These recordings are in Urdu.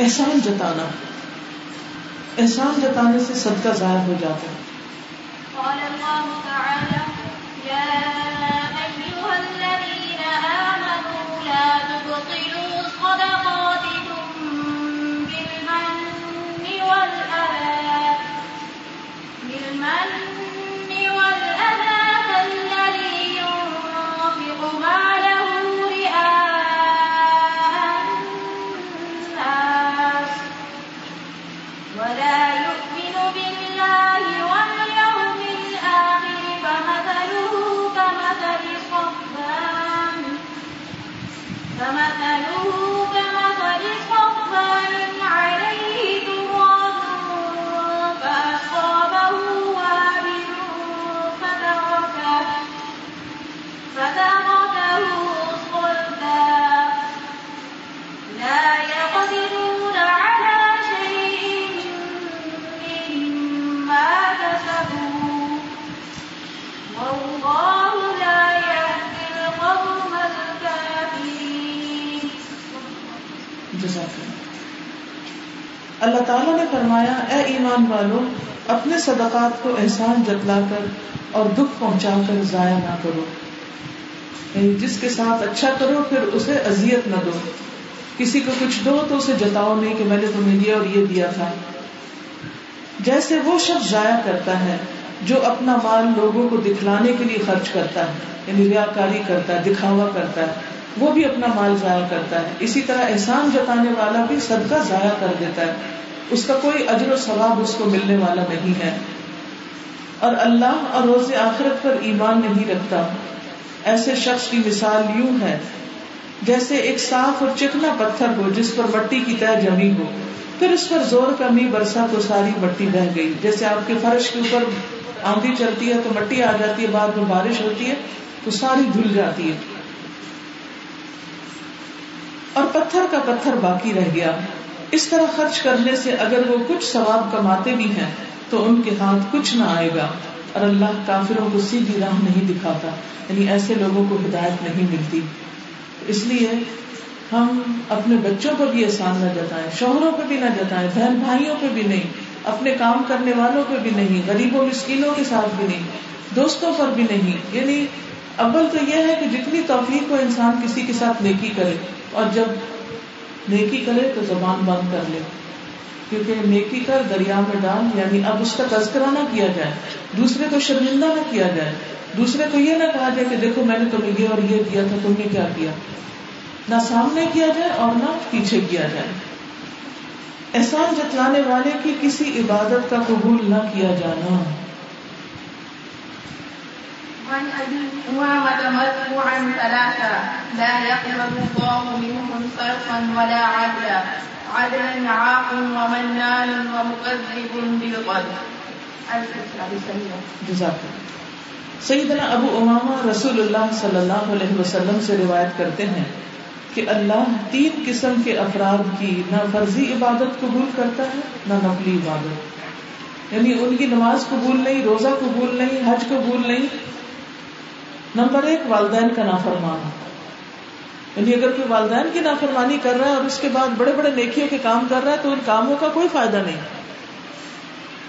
احسان جتانا۔ احسان جتانے سے صدقہ ضائع ہو جاتا ہے۔ اللہ تعالیٰ نے فرمایا، اے ایمان والو، اپنے صدقات کو احسان جتلا کر اور دکھ پہنچا کر ضائع نہ کرو۔ یعنی جس کے ساتھ اچھا کرو، پھر اسے اذیت نہ دو۔ کسی کو کچھ دو تو اسے جتاؤ نہیں کہ میں نے تمہیں دیا اور یہ دیا تھا۔ جیسے وہ شخص ضائع کرتا ہے، جو اپنا مال لوگوں کو دکھلانے کے لیے خرچ کرتا ہے یعنی ریا کاری کرتا ہے، دکھاوا کرتا ہے۔ وہ بھی اپنا مال ضائع کرتا ہے۔ اسی طرح احسان جتانے والا بھی صدقہ ضائع کر دیتا ہے۔ اس کا کوئی اجر و ثواب اس کو ملنے والا نہیں ہے۔ اور اللہ اور روز آخرت پر ایمان نہیں رکھتا۔ ایسے شخص کی مثال یوں ہے۔ جیسے ایک صاف اور چکنا پتھر ہو، جس پر مٹی کی طے جمی ہو۔ پھر اس پر زور کمی برسا تو ساری مٹی بہ گئی۔ جیسے آپ کے فرش کے اوپر آندھی چلتی ہے تو مٹی آ جاتی ہے، بعد میں بارش ہوتی ہے تو ساری دھل جاتی ہے۔ اور پتھر کا پتھر باقی رہ گیا۔ اس طرح خرچ کرنے سے اگر وہ کچھ ثواب کماتے بھی ہیں، تو ان کے ہاتھ کچھ نہ آئے گا۔ اور اللہ کافروں کو سیدھی راہ نہیں دکھاتا یعنی ایسے لوگوں کو ہدایت نہیں ملتی۔ اس لیے ہم اپنے بچوں پر بھی احسان نہ جتائیں، شوہروں پہ بھی نہ جتائیں، بہن بھائیوں پہ بھی نہیں، اپنے کام کرنے والوں پہ بھی نہیں، غریبوں، مسکینوں کے ساتھ بھی نہیں، دوستوں پر بھی نہیں۔ یعنی اول تو یہ ہے کہ جتنی توفیق ہو انسان کسی کے ساتھ نیکی کرے۔ اور جب نیکی کرے تو زبان بند کر لے۔ کیونکہ نیکی کر دریا میں ڈال یعنی اب اس کا تذکرہ نہ کیا جائے، دوسرے کو شرمندہ نہ کیا جائے، دوسرے کو یہ نہ کہا جائے کہ دیکھو میں نے تمہیں یہ اور یہ دیا تھا، تم نے کیا کیا؟ نہ سامنے کیا جائے اور نہ پیچھے کیا جائے۔ احسان جتلانے والے کی کسی عبادت کا قبول نہ کیا جانا۔ عن ابي امامه مرفوعا ثلاثه لا يقبل الله منهم صرفا ولا عدلا. عدلا عاق ومنان ومكذب بالقدر سیدنا ابو اماما رسول اللہ صلی اللہ علیہ وسلم سے روایت کرتے ہیں کہ اللہ تین قسم کے افراد کی نہ فرضی عبادت قبول کرتا ہے، نہ نقلی عبادت. یعنی ان کی نماز قبول نہیں، روزہ قبول نہیں، حج قبول نہیں نمبر ایک، والدین کا نافرمان یعنی اگر کوئی والدین کی نافرمانی کر رہا ہے اور اس کے بعد بڑے بڑے نیکیوں کے کام کر رہا ہے تو ان کاموں کا کوئی فائدہ نہیں۔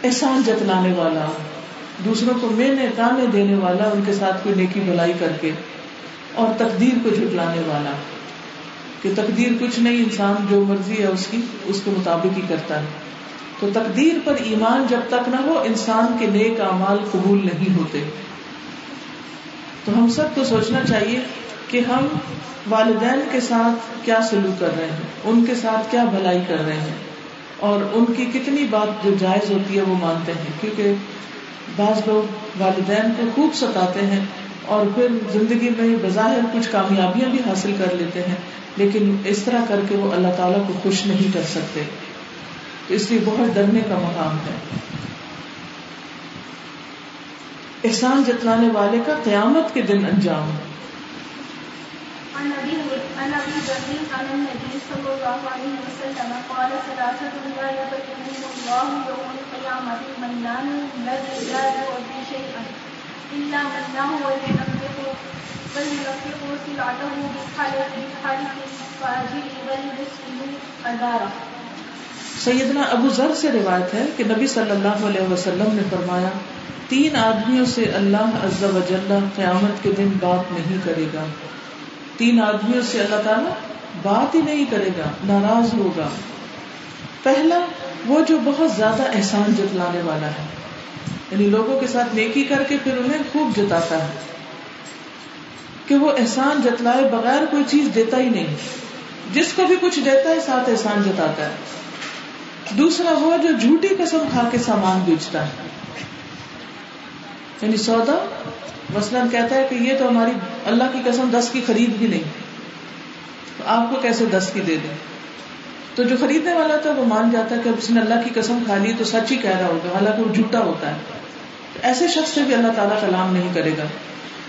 احسان جتلانے والا، دوسروں کو مینے تانے دینے والا، ان کے ساتھ کوئی نیکی بھلائی کر کے، اور تقدیر کو جھٹلانے والا۔ کہ تقدیر کچھ نہیں، انسان جو مرضی ہے اس کی، اس کے مطابق ہی کرتا ہے۔ تو تقدیر پر ایمان جب تک نہ ہو، انسان کے نیک اعمال قبول نہیں ہوتے۔ تو ہم سب کو سوچنا چاہیے کہ ہم والدین کے ساتھ کیا سلوک کر رہے ہیں، ان کے ساتھ کیا بھلائی کر رہے ہیں۔ اور ان کی کتنی بات جو جائز ہوتی ہے وہ مانتے ہیں، کیونکہ بعض لوگ والدین کو خوب ستاتے ہیں اور پھر زندگی میں بظاہر کچھ کامیابیاں بھی حاصل کر لیتے ہیں، لیکن اس طرح کر کے وہ اللہ تعالیٰ کو خوش نہیں کر سکتے۔ تو اس لیے بہت ڈرنے کا مقام ہے۔ احسان جتلانے والے کا قیامت کے دن انجام عن ابي سیدنا ابو ذر سے روایت ہے کہ نبی صلی اللہ علیہ وسلم نے فرمایا، تین آدمیوں سے اللہ عز و جل قیامت کے دن بات نہیں کرے گا۔ تین آدمیوں سے اللہ تعالیٰ بات ہی نہیں کرے گا، ناراض ہوگا۔ پہلا، وہ جو بہت زیادہ احسان جتلانے والا ہے۔ یعنی لوگوں کے ساتھ نیکی کر کے پھر انہیں خوب جتاتا ہے۔ کہ وہ احسان جتلائے بغیر کوئی چیز دیتا ہی نہیں۔ جس کو بھی کچھ دیتا ہے، ساتھ احسان جتاتا ہے۔ دوسرا وہ جو جھوٹی قسم کھا کے سامان بیچتا ہے۔ یعنی سودا، مثلاً کہتا ہے کہ یہ تو ہماری اللہ کی قسم دس کی خرید بھی نہیں۔ تو آپ کو کیسے دس کی دے دیں؟ تو جو خریدنے والا تھا وہ مان جاتا ہے کہ اس نے اللہ کی قسم کھا لی تو سچ ہی کہہ رہا ہوگا، حالانکہ وہ جھوٹا ہوتا ہے۔ ایسے شخص سے بھی اللہ تعالیٰ کلام نہیں کرے گا۔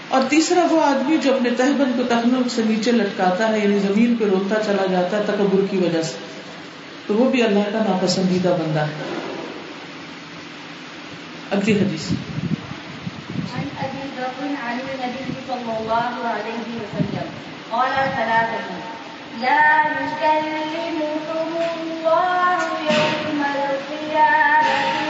اور تیسرا وہ آدمی جو اپنے تہبند کو تخنوں سے نیچے لٹکاتا ہے یعنی زمین پہ رولتا چلا جاتا ہے تکبر کی وجہ سے۔ تو وہ بھی اللہ کا ناپسندیدہ بندہ ہے۔ اگلی حدیث۔ عن ابي بكر عن النبي صلى الله عليه وسلم قال ثلاثة لا يكلمكم الله يوم القيامة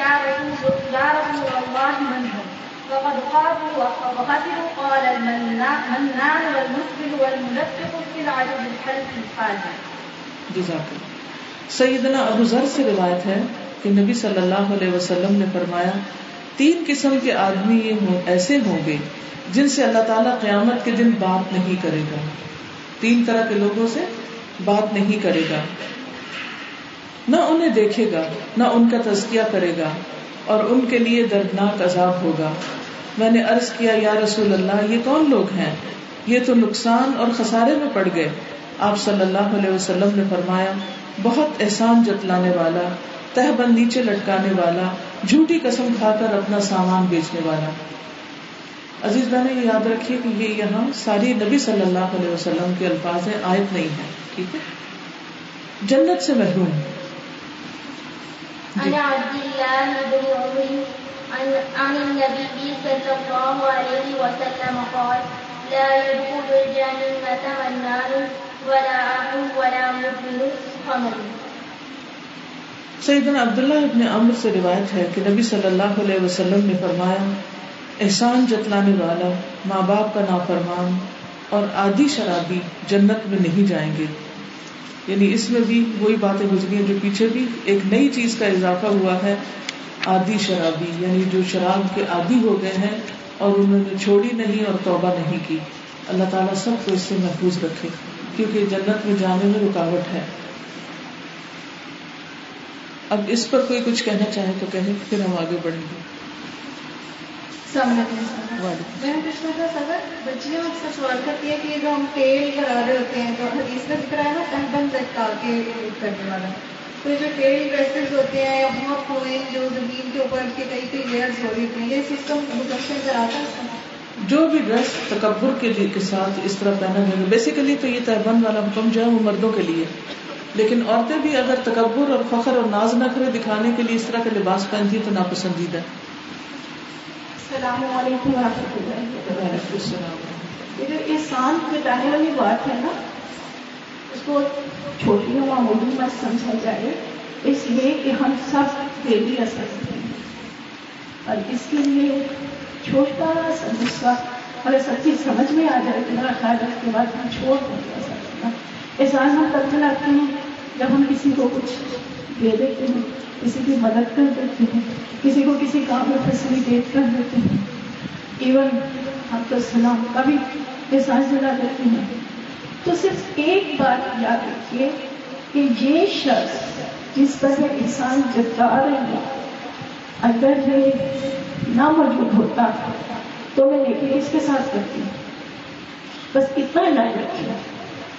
يا رسول يا رسول الله من هم؟ فقد قال المنان والمسبل في الحلف سیدنا ابو ذر سے روایت ہے کہ نبی صلی اللہ علیہ وسلم نے فرمایا، تین قسم کے آدمی یہ ایسے ہوں گے جن سے اللہ تعالیٰ قیامت کے دن بات نہیں کرے گا۔ تین طرح کے لوگوں سے بات نہیں کرے گا۔ نہ انہیں دیکھے گا، نہ ان کا تزکیہ کرے گا، اور ان کے لیے دردناک عذاب ہوگا۔ میں نے عرض کیا، یا رسول اللہ، یہ کون لوگ ہیں؟ یہ تو نقصان اور خسارے میں پڑ گئے۔ آپ صلی اللہ علیہ وسلم نے فرمایا، بہت احسان جتلانے والا، تہ بند نیچے لٹکانے والا، جھوٹی قسم کھا کر اپنا سامان بیچنے والا۔ عزیز بہن یہ یاد رکھیے کہ یہ یہاں ساری نبی صلی اللہ علیہ وسلم کے الفاظ ہیں، آیت نہیں ہے، ٹھیک ہے؟ جنت سے محروم۔ عن عبد الله بن عمر عن النبي صلى الله عليه وسلم قال لا يدخل الجنة منان ولا ولا خمر. سیدنا عبداللہ ابن عمر سے روایت ہے کہ نبی صلی اللہ علیہ وسلم نے فرمایا احسان جتلانے والا ماں باپ کا نافرمان اور آدھی شرابی جنت میں نہیں جائیں گے۔ یعنی اس میں بھی وہی باتیں گزری ہیں جو پیچھے بھی ایک نئی چیز کا اضافہ ہوا ہے، آدھی شرابی یعنی جو شراب کے عادی ہو گئے ہیں اور انہوں نے چھوڑی نہیں اور توبہ نہیں کی۔ اللہ تعالیٰ سب کو اس سے محفوظ رکھے، کیونکہ جنت میں جانے میں رکاوٹ ہے۔ اب اس پر کوئی کچھ کہنا چاہے تو کہیں پھر ہم آگے بڑھیں گے۔ سر بچیاں اکثر سوال کرتی ہے کہ جو ہم تیل کرا رہے ہوتے ہیں تو حدیث میں ذکر ہے نا ڈال کے کرنے والا۔ تو جو ٹیل ڈریسز ہوتے ہیں یا بہت ہوئے جو زمین کے اوپر کے کئی کئی لیئرز ہو ہیں یہ سسٹم متاثر کراتا ہے جو بھی ڈریس تکبر کے لیے کے ساتھ اس طرح پہنا جائے گا بیسیکلی تو یہ تہبند والا حکم جو ہے وہ مردوں کے لیے لیکن عورتیں بھی اگر تکبر اور فخر اور ناز نخرے دکھانے کے لیے اس طرح کا لباس پہنتی ہے تو ناپسندیدہ السلام علیکم و رحمۃ اللہ. السلام یہ جو احسان جتانے والی بات ہے نا، اس کو چھوٹی اور معمولی مت سمجھا جائے، اس لیے کہ ہم سب دیوی اثر ہیں۔ اور اس کے لیے چھوٹا سا نسخہ اگر سب چیز سمجھ میں آ جائے تو میرا خیال ہے اس کے بعد ہم چھوڑ دیں گے احسان ہم تب چلاتے ہیں جب ہم کسی کو کچھ دے دیتے ہیں۔ کسی کی مدد کر دیتے ہیں۔ کسی کو کسی کام میں فیسلیٹیٹ کر دیتے ہیں۔ ایون ہم تو سلام کا بھی احساس دلا دیتے ہیں۔ تو صرف ایک بات یاد رکھیے کہ یہ شخص جس پر یہ انسان جتا رہے ہیں اگر یہ نہ موجود ہوتا تو میں نیکی کس کے ساتھ کرتی؟ ہوں بس اتنا یاد رکھیے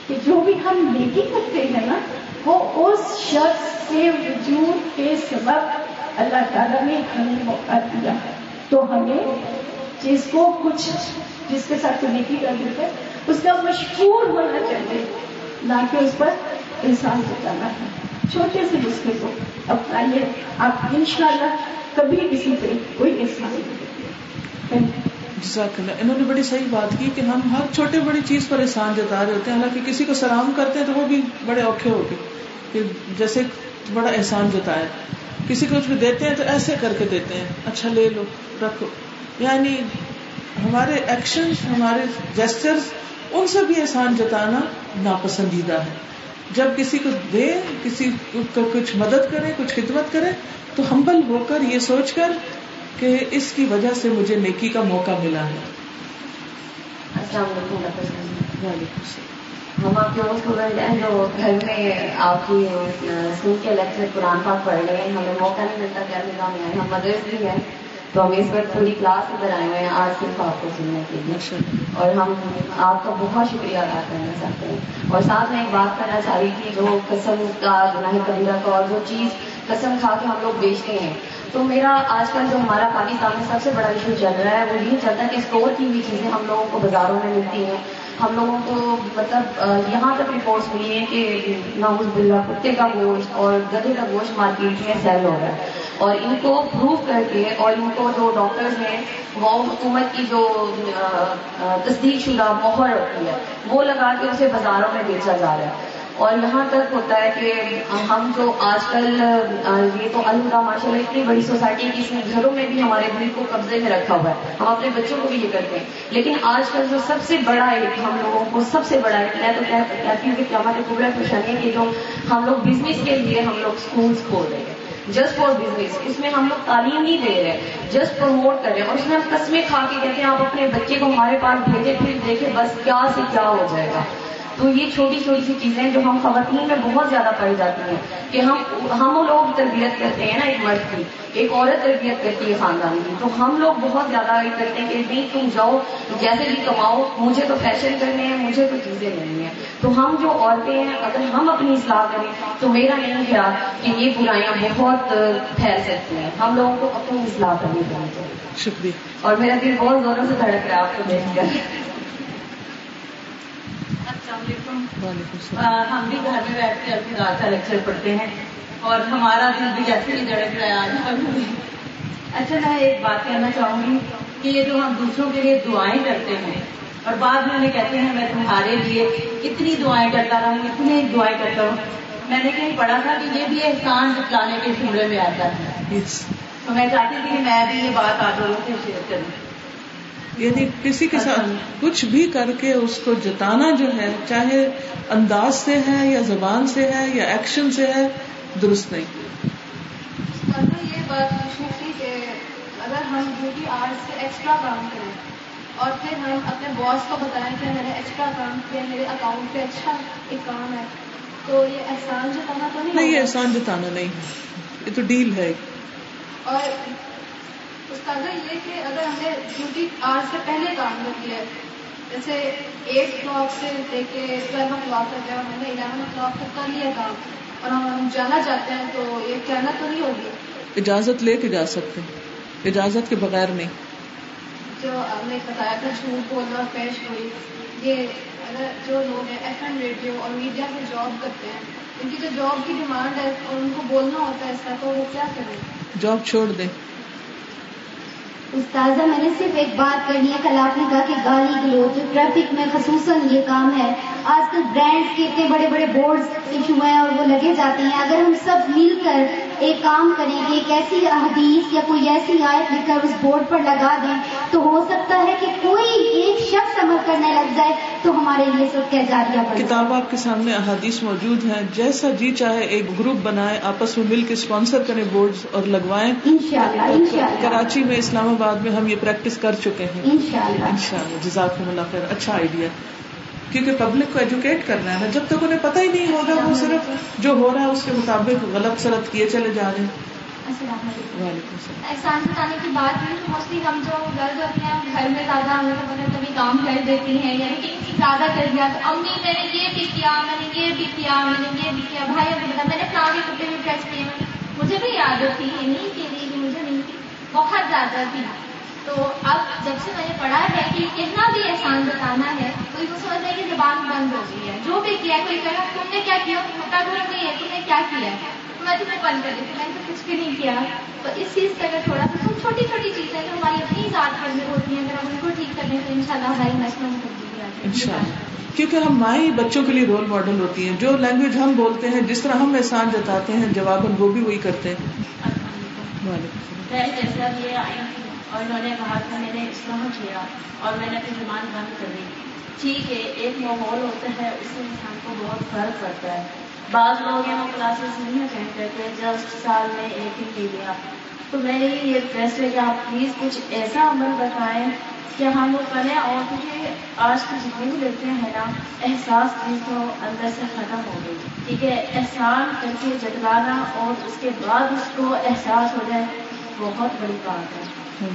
کہ جو بھی ہم نیکی کرتے ہیں نا وہ اس شخص کے وجود کے سبب اللہ تعالیٰ نے ہمیں موقع دیا تو ہمیں جس کو کچھ جس کے ساتھ نیکی کر دیتے اس کا مشہور ہونا چاہیے، نہ کہ اس پر انسان جتانا ہے۔ چھوٹے سے نسخے کو اپنا جتائیے آپ انشاءاللہ کبھی کسی پہ کوئی احسان نہیں۔ جزاک انہوں نے بڑی صحیح بات کی کہ ہم ہر چھوٹے بڑی چیز پر احسان جتا رہے ہوتے ہیں۔ حالانکہ کسی کو سلام کرتے ہیں تو وہ بھی بڑے اوکھے ہو کے کہ جیسے بڑا احسان جتایا کسی کو کچھ دیتے ہیں تو ایسے کر کے دیتے ہیں۔ اچھا لے لو، رکھو۔ یعنی ہمارے ایکشن ہمارے جیسچرز ان سے بھی احسان جتانا ناپسندیدہ ہے۔ جب کسی کو دے کسی کو کچھ مدد کرے کچھ خدمت کرے تو ہمبل ہو کر یہ سوچ کر کہ اس کی وجہ سے مجھے نیکی کا موقع ملا ہے۔ السلام علیکم ڈاکٹر صاحب۔ وعلیکم السلام۔ ہم آپ کے اسٹوڈنٹ ہیں جو گھر میں آپ کی اسکول کے لیکچر قرآن پاک پڑھ رہے ہیں۔ ہمیں موقع نہیں ملتا کیا نظام ہے ہم مدرس بھی ہیں تو ہم اس وقت پوری کلاس ادھر آئے ہوئے ہیں آج صرف آپ کو سننے کے لیے۔ اور ہم آپ کا بہت شکریہ ادا کرنا چاہتے ہیں۔ اور ساتھ میں ایک بات کرنا چاہ رہی تھی جو قسم کا گناہ کبیرہ کا اور جو چیز قسم کھا کے ہم لوگ بیچتے ہیں۔ تو میرا آج کل جو ہمارا پاکستان میں سب سے بڑا ایشو چل رہا ہے، وہ یہ چلتا ہے کہ اسٹور کی ہوئی چیزیں ہم لوگوں کو بازاروں میں ملتی ہیں۔ ہم لوگوں کو مطلب یہاں تک رپورٹس ملی ہیں کہ ناؤز بلا کتے کا گوشت اور گدے کا گوشت مارکیٹ میں سیل ہو رہا ہے۔ اور ان کو پروو کر کے اور ان کو جو ڈاکٹرز ہیں، وہ حکومت کی جو تصدیق شدہ مہر ہوتی ہے، وہ لگا کے اسے بازاروں میں بیچا جا رہا ہے۔ اور یہاں تک ہوتا ہے کہ ہم جو آج کل یہ تو الدا ماشاء اللہ اتنی بڑی سوسائٹی کی اس میں گھروں میں بھی ہمارے دل کو قبضے میں رکھا ہوا ہے۔ ہم اپنے بچوں کو بھی یہ کرتے ہیں۔ لیکن آج کل جو سب سے بڑا ایک ہم لوگوں کو سب سے بڑا ایک میں تو کہتی ہوں کہ ہمارے پورا خوشحال ہے کہ جو ہم لوگ بزنس کے لیے ہم لوگ اسکولس کھول رہے ہیں۔ جسٹ فار بزنس اس میں ہم لوگ تعلیم نہیں دے رہے جسٹ پروموٹ کر رہے ہیں۔ اور اس میں ہم قسمیں کھا کے کہتے ہیں، آپ اپنے بچے کو ہمارے پاس بھیجے پھر دیکھیں بس کیا سے کیا ہو جائے گا۔ تو یہ چھوٹی چھوٹی سی چیزیں جو ہم خواتین میں بہت زیادہ پائی جاتی ہیں کہ ہم ہم لوگ تربیت کرتے ہیں نا ایک مرد کی ایک عورت تربیت کرتی ہے خاندان کی۔ تو ہم لوگ بہت زیادہ یہ کرتے ہیں کہ نہیں تم جاؤ جیسے بھی کماؤ مجھے تو فیشن کرنے ہیں مجھے تو چیزیں لینی ہیں۔ تو ہم جو عورتیں ہیں اگر ہم اپنی اصلاح کریں تو میرا نہیں خیال کہ یہ برائیاں بہت پھیل سکتی ہیں۔ ہم لوگوں کو اپنی اصلاح کرنی چاہیے شکریہ۔ اور میرا دل بہت زوروں سے دھڑک رہا ہے آپ کو دیکھ کر۔ علیکم ہم بھی گھر میں بیٹھ کے اپنی رات کا لیکچر پڑھتے ہیں اور ہمارا دل بھی جیسے ہی ہے آج اچھا میں ایک بات کہنا چاہوں گی کہ یہ جو ہم دوسروں کے لیے دعائیں کرتے ہیں اور بعد میں انہیں کہتے ہیں میں تمہارے لیے اتنی دعائیں کرتا رہا ہوں اتنی دعائیں کرتا ہوں۔ میں نے کہیں پڑھا تھا کہ یہ بھی احسان جتلانے کے جملے میں آتا ہے۔ تو میں چاہتی تھی کہ میں بھی یہ بات آپ لوگوں سے شیئر کروں۔ یعنی کسی کے ساتھ کچھ بھی کر کے اس کو جتانا جو ہے چاہے انداز سے ہے یا زبان سے ہے یا ایکشن سے ہے درست نہیں۔ یہ بات پوچھنی تھی کہ اگر ہم بیوٹی آرٹ سے ایکسٹرا کام کریں اور پھر ہم اپنے باس کو بتائیں کہ میں نے ایکسٹرا کام کیا میرے اکاؤنٹ پہ اچھا ایک کام ہے تو یہ احسان جتانا تو نہیں نہیں یہ احسان جتانا نہیں۔ ہے یہ تو ڈیل ہے۔ اور اس کا یہ کہ اگر ہم نے ڈیوٹی آج سے پہلے کام کر لیا جیسے ایٹ او کلاک سے لے کے ٹویلو او کلاک تک ہم نے الیون او کلاک تک کر لیا کام اور ہم جانا چاہتے ہیں تو یہ کہنا تو نہیں ہوگی۔ اجازت لے کے جا سکتے ہیں۔ اجازت کے بغیر نہیں۔ جو آپ نے بتایا تھا جھوٹ بولنا پیش ہوئی یہ اگر جو لوگ ہیں ایف ایم ریڈیو اور میڈیا میں جاب کرتے ہیں ان کی جو جاب کی ڈیمانڈ ہے اور ان کو بولنا ہوتا ہے اس کا تو وہ کیا کریں؟ جاب چھوڑ دیں۔ استاذہ، میں نے صرف ایک بات کرنی ہے، کل آپ نے کہا کہ گالی گلوچ جو ٹریفک میں خصوصاً یہ کام ہے۔ آج کل برانڈ کے اتنے بڑے بڑے بورڈز ایشو ہیں اور وہ لگے جاتے ہیں۔ اگر ہم سب مل کر ایک کام کریں کہ ایک ایسی حدیث یا کوئی ایسی آیت لکھ کر اس بورڈ پر لگا دیں تو ہو سکتا ہے کہ کوئی ایک شخص عمل کرنے لگ جائے تو ہمارے لیے سب کیا جاریہ کتاب آپ کے سامنے احادیث موجود ہیں۔ جیسا جی چاہے ایک گروپ بنائے آپس میں مل کے اسپانسر کریں بورڈ اور لگوائیں۔ انشاءاللہ انشاءاللہ۔ کراچی میں اسلام آباد میں ہم یہ پریکٹس کر چکے ہیں۔ انشاءاللہ۔ انشاءاللہ جزاک اللہ خیر۔ اچھا آئیڈیا۔ کیونکہ پبلک کو ایجوکیٹ کرنا ہے۔ جب تک انہیں پتہ ہی نہیں ہوگا وہ صرف جو ہو رہا ہے اس کے مطابق غلط سلط کیے چلے جا رہے ہیں۔ السلام علیکم۔ وعلیکم السلام۔ احسان بتانے کی بات ہوئی تو موسٹلی ہم جو ہوتے ہیں ہم گھر میں زیادہ ہمیں تو مطلب کبھی کام کر دیتی ہیں یعنی کہ کسی زیادہ کر دیا تو امی میں نے یہ بھی کیا میں نے یہ بھی کیا میں نے یہ بھی کیا بھائی ابھی بتا میں نے فلاں کے کپڑے بھی پریس کیے مجھے بھی عادت تھی یہ نہیں کہ مجھے نہیں تھی بہت زیادہ تھی۔ تو اب جب سے میں نے پڑھا ہے کہ کتنا بھی احسان بتانا ہے، کوئی کو سمجھتا ہے کہ زبان بند ہو گئی ہے۔ جو بھی کیا کوئی کہا تم نے کیا کیا؟ چھوٹا گھر نہیں ہے، تم نے کیا کیا میں تمہیں بند کر دیتی میں نے تو کچھ بھی نہیں کیا۔ تو اس چیز کا اگر تھوڑا سا چھوٹی چھوٹی چیزیں جو ہماری اپنی ذات پر میں ہوتی ہیں، اگر ہم ان کو ٹھیک کر لیں تو ان شاء اللہ ہماری نیشنل تبدیلی آ کیونکہ ہم مائیں بچوں کے لیے رول ماڈل ہوتی ہیں۔ جو لینگویج ہم بولتے ہیں، جس طرح ہم احسان جتاتے ہیں جواباً وہ بھی وہی کرتے ہیں۔ وعلیکم السلام۔ آئی اور انہوں نے کہا کہ میں نے اسلام کیا اور میں نے اپنی زبان بند کر دی۔ ٹھیک ہے، ایک ماحول ہوتا ہے، اس سے انسان کو بہت فرق پڑتا ہے۔ بعض لوگ یہاں کلاسز نہیں اٹینڈ کرتے جسٹ سال میں ایک ہی لیا تو میں نے یہ ریکویسٹ ہے کہ آپ پلیز کچھ ایسا عمل بتائیں کہ ہم وہ کریں اور کیونکہ آج جتنے بھی لڑکے ہیں نا۔ احساس بھی تو اندر سے ختم ہو گئی۔ ٹھیک ہے احسان کر کے جتلانا اور اس کے بعد اس کو احساس ہو جائے بہت بڑی بات ہے۔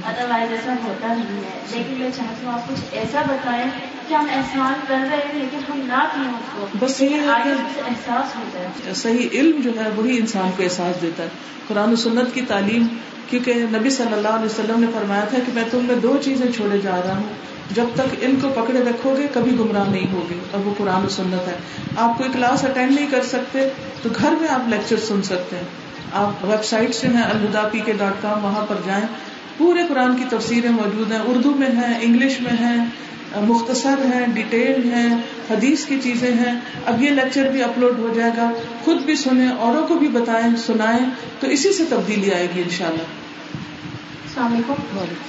ادر وائز ایسا ہوتا نہیں ہے۔ لیکن میں چاہتی ہوں آپ کچھ ایسا بتائیں کہ ہم احسان کر رہے ہیں لیکن ہم نہ کہیں اس کو بس یہ ہے کہ- سے احساس ہو جائے صحیح علم جو ہے وہی انسان کو احساس دیتا ہے قرآن و سنت کی تعلیم کیونکہ نبی صلی اللہ علیہ وسلم نے فرمایا تھا کہ میں تم میں دو چیزیں چھوڑے جا رہا ہوں جب تک ان کو پکڑے رکھو گے کبھی گمراہ نہیں ہوگے اب وہ قرآن و سنت ہے آپ کوئی کلاس اٹینڈ نہیں کر سکتے تو گھر میں آپ لیکچر سن سکتے ہیں آپ ویب سائٹ جو ہیں الہدا پی کے ڈاٹ کام وہاں پر جائیں پورے قرآن کی تفسیریں موجود ہیں اردو میں ہیں انگلش میں ہیں مختصر ہیں ڈیٹیلڈ ہیں حدیث کی چیزیں ہیں۔ اب یہ لیکچر بھی اپلوڈ ہو جائے گا۔ خود بھی سنیں اوروں کو بھی بتائیں سنائیں۔ تو اسی سے تبدیلی آئے گی انشاءاللہ۔ السلام علیکم۔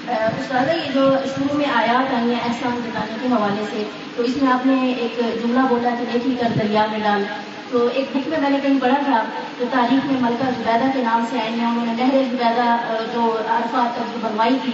استاد یہ جو شروع میں آیات آئی ہیں احسان جتانے کے حوالے سے تو اس میں آپ نے ایک جملہ بولا کہ دیکھ کر دریا میں ڈال۔ تو ایک بک میں میں نے کہیں پڑھا تھا جو تاریخ میں ملکہ زبیدہ کے نام سے آئے ہیں۔ انہوں نے نہر زبیدہ جو عرفات تک بنوائی تھی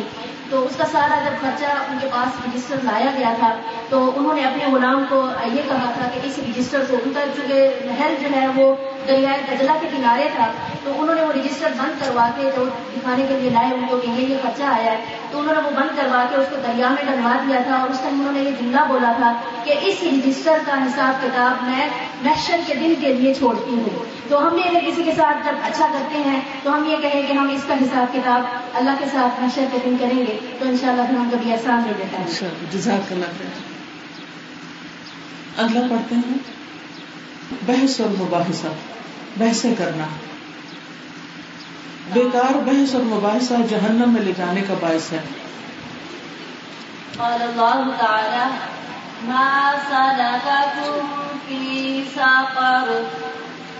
تو اس کا سارا جب خرچہ ان کے پاس رجسٹر لایا گیا تھا، تو انہوں نے اپنے غلام کو یہ کہا تھا کہ اس رجسٹر کو، ان کا چونکہ نہر جو ہے وہ دریائے گجلا کے کنارے تھا، تو انہوں نے وہ رجسٹر بند کروا کے جو دکھانے کے لیے لائے ان کو کہ یہ یہ خرچہ آیا ہے۔ تو انہوں نے وہ بند کروا کے اس کو دریا میں ڈلوا دیا تھا اور اس ٹائم انہوں نے یہ جملہ بولا تھا کہ اس رجسٹر کا حساب کتاب میں محشر کے دن کے لیے چھوڑتی ہوں۔ تو ہم نے اگر کسی کے ساتھ جب اچھا کرتے ہیں تو ہم یہ کہیں کہ ہم اس کا حساب کتاب اللہ کے ساتھ محشر کے دن کریں گے تو انشاءاللہ پھر ہم کبھی احسان دے دیتا ہے جزاک اللہ اگلا پڑھتے ہیں۔ بحث اور مباحثہ بحثیں کرنا۔ بیکار بحث اور مباحثہ جہنم میں لے جانے کا باعث ہے۔ قال الله تعالى ما سلككم في سقر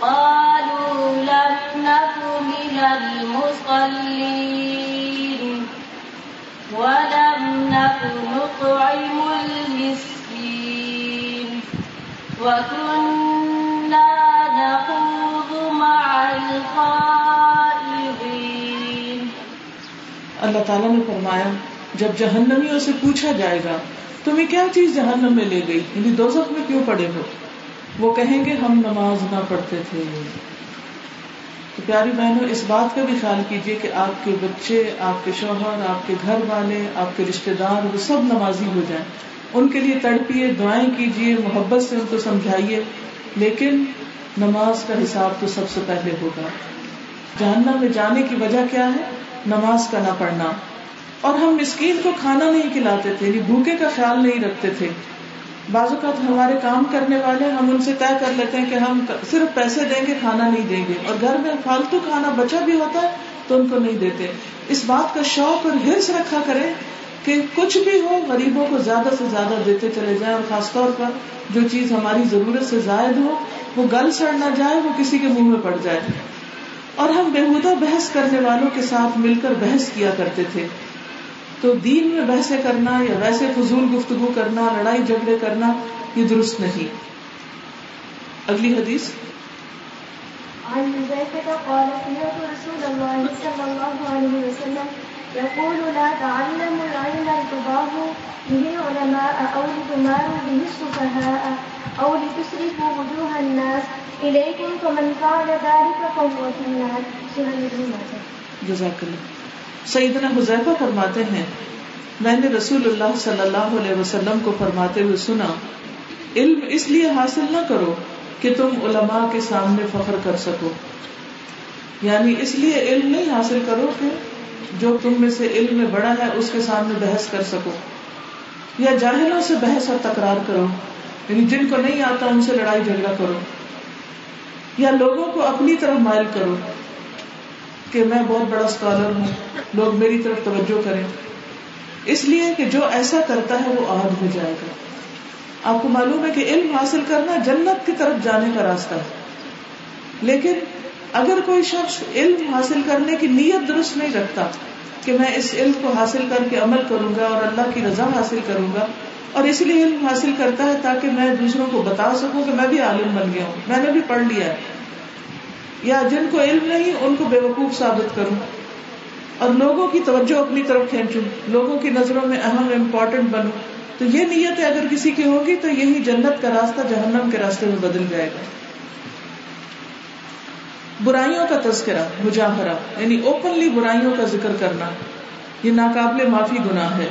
قالوا لم نك من المصلين ولم نك نطعم المسكين وكنا نخوض مع الخائضين اللہ تعالیٰ نے فرمایا، جب جہنمیوں سے پوچھا جائے گا، تمہیں کیا چیز جہنم میں لے گئی؟ یعنی دوزخ میں کیوں پڑے ہو؟ وہ کہیں گے ہم نماز نہ پڑھتے تھے۔ تو پیاری بہنوں، اس بات کا بھی خیال کیجیے کہ آپ کے بچے، آپ کے شوہر، آپ کے گھر والے، آپ کے رشتے دار، وہ سب نمازی ہو جائیں۔ ان کے لیے تڑپیے، دعائیں کیجیے محبت سے ان کو سمجھائیے۔ لیکن نماز کا حساب تو سب سے پہلے ہوگا۔ جہنم میں جانے کی وجہ کیا ہے؟ نماز کا نہ پڑھنا۔ اور ہم مسکین کو کھانا نہیں کھلاتے تھے یعنی بھوکے کا خیال نہیں رکھتے تھے۔ بعض اوقات ہمارے کام کرنے والے ہم ان سے طے کر لیتے ہیں کہ ہم صرف پیسے دیں گے، کھانا نہیں دیں گے۔ اور گھر میں فالتو کھانا بچا بھی ہوتا ہے تو ان کو نہیں دیتے۔ اس بات کا شوق اور ہرس رکھا کریں کہ کچھ بھی ہو، غریبوں کو زیادہ سے زیادہ دیتے چلے جائیں اور خاص طور پر جو چیز ہماری ضرورت سے زائد ہو، وہ گل سڑ نہ جائے، وہ کسی کے منہ میں پڑ جائے۔ اور ہم بےحدہ بحث کرنے والوں کے ساتھ مل کر بحث کیا کرتے تھے۔ تو دین میں بحثیں کرنا یا ویسے فضول گفتگو کرنا لڑائی جھگڑے کرنا یہ درست نہیں۔ اگلی حدیث۔ عن حذيفة قال سمعت رسول الله صلى الله عليه وسلم يقول لا تعلموا العلم به العلماء أو لتماروا به السفهاء أو لتسرفوا وجوه الناس إليكم فمن فعل ذلك فهو في النار. جزاک اللہ۔ سیدنا حذیفہ فرماتے ہیں، میں نے رسول اللہ صلی اللہ علیہ وسلم کو فرماتے ہوئے سنا، علم اس لیے حاصل نہ کرو کہ تم علماء کے سامنے فخر کر سکو۔ یعنی اس لیے علم نہیں حاصل کرو کہ جو تم میں سے علم میں بڑا ہے اس کے سامنے بحث کر سکو۔ یا جاہلوں سے بحث اور تکرار کرو یعنی جن کو نہیں آتا ان سے لڑائی جھگڑا کرو۔ یا لوگوں کو اپنی طرف مائل کرو۔ کہ میں بہت بڑا اسکالر ہوں، لوگ میری طرف توجہ کریں۔ اس لیے کہ جو ایسا کرتا ہے وہ آگ ہو جائے گا۔ آپ کو معلوم ہے کہ علم حاصل کرنا جنت کی طرف جانے کا راستہ ہے۔ لیکن اگر کوئی شخص علم حاصل کرنے کی نیت درست نہیں رکھتا کہ میں اس علم کو حاصل کر کے عمل کروں گا اور اللہ کی رضا حاصل کروں گا، اور اس لیے علم حاصل کرتا ہے تاکہ میں دوسروں کو بتا سکوں کہ میں بھی عالم بن گیا ہوں، میں نے بھی پڑھ لیا ہے۔ یا جن کو علم نہیں، ان کو بے وقوف ثابت کروں۔ اور لوگوں کی توجہ اپنی طرف کھینچوں، لوگوں کی نظروں میں اہم امپورٹنٹ بنوں۔ تو یہ نیت اگر کسی کی ہوگی تو یہی جنت کا راستہ جہنم کے راستے میں بدل جائے گا۔ برائیوں کا تذکرہ، مجاہرہ یعنی اوپنلی برائیوں کا ذکر کرنا، یہ ناقابل معافی گناہ ہے۔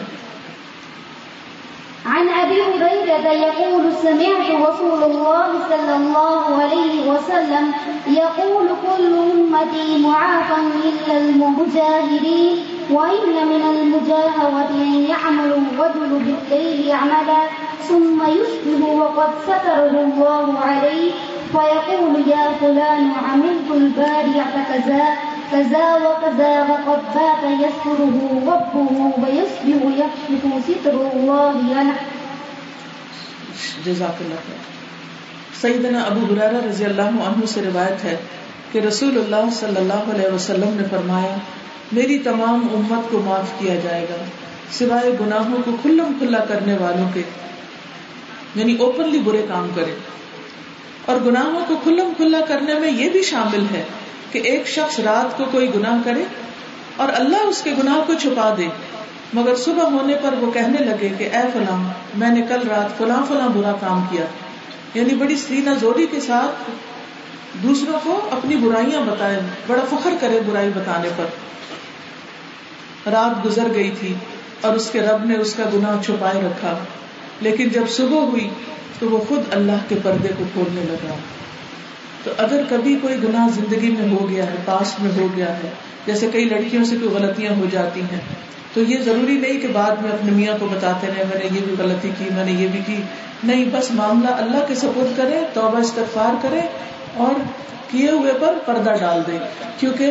عن ابي هريره يقول سمعت رسول الله صلى الله عليه وسلم يقول كل امتي معافى الا المجاهرين وان من المجاهره ان يعمل الرجل بالليل عملا، ثم يصبح وقد ستره الله عليه، فيقول يا فلان عملت البارعه كذا. كذا وكذا وقد بات يسره ربه ويصبح يكشف ستر الله عنه جزاک اللہ خیر. سیدنا ابو حرارہ رضی اللہ عنہ سے روایت ہے کہ رسول اللہ صلی اللہ علیہ وسلم نے فرمایا، میری تمام امت کو معاف کیا جائے گا، سوائے گناہوں کو کھلم کھلا کرنے والوں کے۔ یعنی اوپنلی برے کام کرے۔ اور گناہوں کو کھلم کھلا کرنے میں یہ بھی شامل ہے کہ ایک شخص رات کو کوئی گناہ کرے اور اللہ اس کے گناہ کو چھپا دے۔ مگر صبح ہونے پر وہ کہنے لگے کہ اے فلاں، میں نے کل رات فلاں فلاں برا کام کیا۔ یعنی بڑی سینا زوری کے ساتھ دوسروں کو اپنی برائیاں بتائے، بڑا فخر کرے برائی بتانے پر۔ رات گزر گئی تھی اور اس کے رب نے اس کا گناہ چھپائے رکھا۔ لیکن جب صبح ہوئی تو وہ خود اللہ کے پردے کو کھولنے لگا۔ تو اگر کبھی کوئی گناہ زندگی میں ہو گیا ہے، پاس میں ہو گیا ہے، جیسے کئی لڑکیوں سے کوئی غلطیاں ہو جاتی ہیں، تو یہ ضروری نہیں کہ بعد میں اپنے میاں کو بتاتے رہے، میں نے یہ بھی غلطی کی، میں نے یہ بھی کی۔ نہیں، بس معاملہ اللہ کے سپورٹ کرے، توبہ استغفار کرے اور کیے ہوئے پر پردہ ڈال دے۔ کیونکہ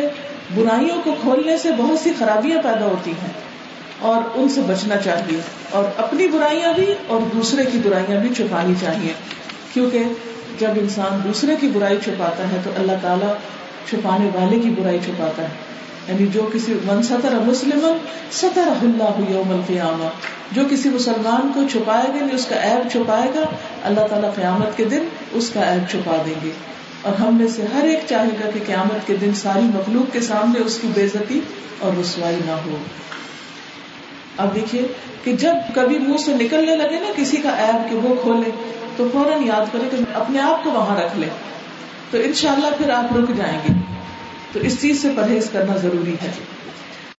برائیوں کو کھولنے سے بہت سی خرابیاں پیدا ہوتی ہیں اور ان سے بچنا چاہیے۔ اور اپنی برائیاں بھی اور دوسرے کی برائیاں بھی چھپانی چاہیے۔ کیونکہ جب انسان دوسرے کی برائی چھپاتا ہے تو اللہ تعالیٰ چھپانے والے کی برائی چھپاتا ہے۔ یعنی جو کسی من سطر مسلم سطر اللہ یوم القیامہ۔ جو کسی مسلمان کو چھپائے گا نہیں اس کا عیب چھپائے گا، اللہ تعالیٰ قیامت کے دن اس کا عیب چھپا دیں گے۔ اور ہم میں سے ہر ایک چاہے گا کہ قیامت کے دن ساری مخلوق کے سامنے اس کی بےزتی اور رسوائی نہ ہو۔ اب دیکھیے کہ جب کبھی منہ سے نکلنے لگے نا کسی کا ایب کہ وہ کھولے تو فوراً یاد کرے کہ اپنے آپ کو وہاں رکھ لیں۔ تو انشاءاللہ پھر آپ رک جائیں گے۔ تو اس چیز سے پرہیز کرنا ضروری ہے۔